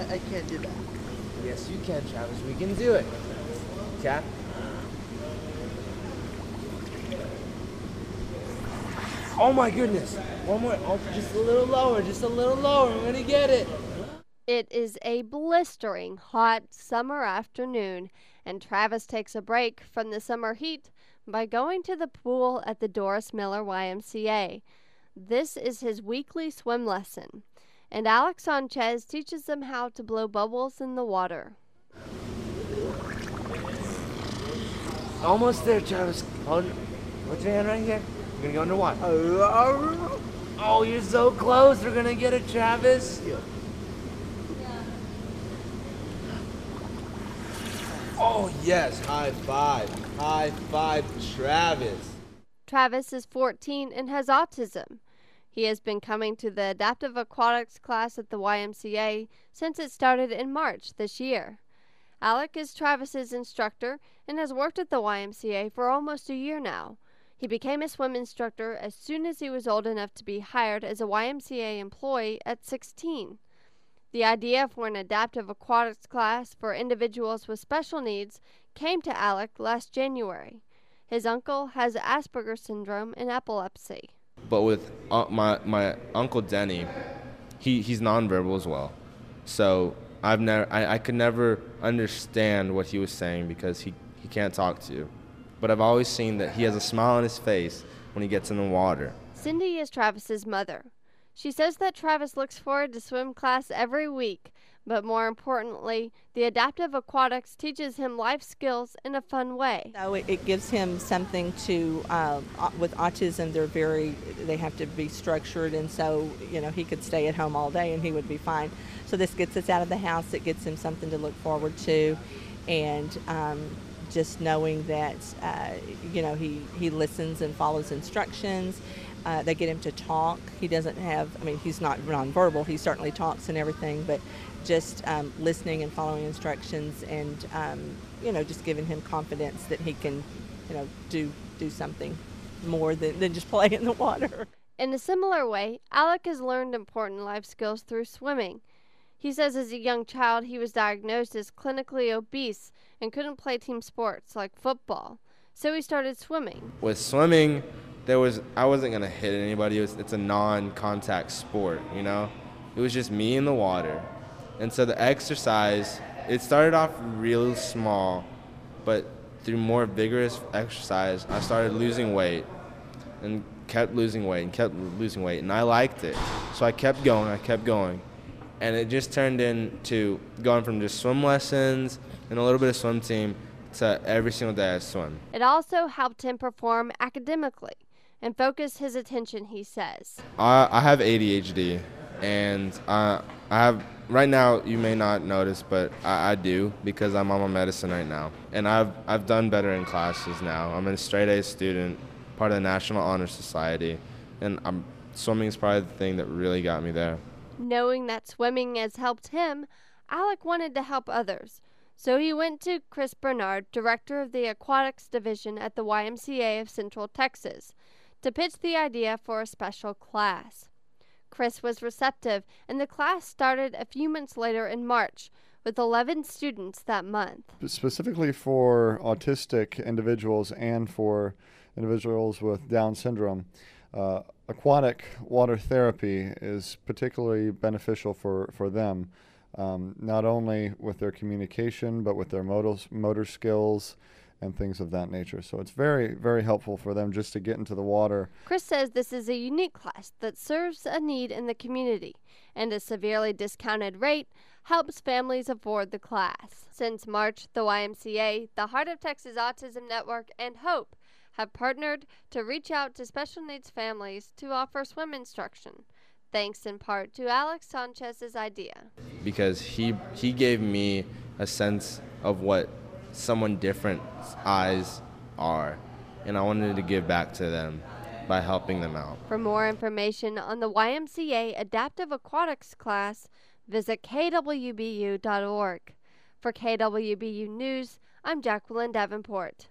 I, I can't do that. Yes, you can, Travis. We can do it. Cap. Oh my goodness. One more. Oh, just a little lower. Just a little lower. I'm gonna get it. It is a blistering hot summer afternoon, and Travis takes a break from the summer heat by going to the pool at the Doris Miller YMCA. This is his weekly swim lesson, and Alec Sanchez teaches them how to blow bubbles in the water. Almost there, Travis. Hold. Put your hand right here. You're gonna go underwater. Oh, you're so close. We're gonna get it, Travis. Oh yes, high five. High five, Travis. Travis is 14 and has autism. He has been coming to the adaptive aquatics class at the YMCA since it started in March this year. Alec is Travis's instructor and has worked at the YMCA for almost a year now. He became a swim instructor as soon as he was old enough to be hired as a YMCA employee at 16. The idea for an adaptive aquatics class for individuals with special needs came to Alec last January. His uncle has Asperger's syndrome and epilepsy. But with uh, my my uncle Denny, he he's nonverbal as well. So I've never I, I could never understand what he was saying because he, he can't talk to you. But I've always seen that he has a smile on his face when he gets in the water. Cindy is Travis's mother. She says that Travis looks forward to swim class every week, but more importantly, the adaptive aquatics teaches him life skills in a fun way. So it, gives him something to, uh, with autism, they're very, they have to be structured, and so, you know, he could stay at home all day and he would be fine. So this gets us out of the house, it gets him something to look forward to, and um, just knowing that, uh, you know, he, he listens and follows instructions. Uh, they get him to talk. He doesn't have, I mean, he's not nonverbal. He certainly talks and everything, but just um, listening and following instructions and, um, you know, just giving him confidence that he can, you know, do, do something more than, than just play in the water. In a similar way, Alec has learned important life skills through swimming. He says as a young child he was diagnosed as clinically obese and couldn't play team sports like football, so he started swimming. With swimming, there was I wasn't gonna hit anybody. It was, it's a non-contact sport, you know. It was just me in the water, and so the exercise it started off real small, but through more vigorous exercise, I started losing weight, and kept losing weight and kept losing weight, and I liked it. So I kept going. I kept going, and it just turned into going from just swim lessons and a little bit of swim team to every single day I swim. It also helped him perform academically and focus his attention, he says. I, I have ADHD, and I, I have right now. You may not notice, but I, I do because I'm on my medicine right now, and I've I've done better in classes now. I'm a straight A student, part of the National Honor Society, and I'm swimming is probably the thing that really got me there. Knowing that swimming has helped him, Alec wanted to help others. So he went to Chris Bernard, director of the aquatics division at the YMCA of Central Texas, to pitch the idea for a special class. Chris was receptive, and the class started a few months later in March, with 11 students that month. specifically for autistic individuals and for individuals with Down syndrome. Uh, aquatic water therapy is particularly beneficial for, for them, um, not only with their communication, but with their motor, motor skills and things of that nature. So it's very, very helpful for them just to get into the water. Chris says this is a unique class that serves a need in the community, and a severely discounted rate helps families afford the class. Since March, the YMCA, the Heart of Texas Autism Network, and HOPE have partnered to reach out to special needs families to offer swim instruction, thanks in part to Alec Sanchez's idea. because he he gave me a sense of what someone different's eyes are, and I wanted to give back to them by helping them out. For more information on the YMCA Adaptive Aquatics class, visit kwbu.org. For KWBU News, I'm Jacqueline Deavenport.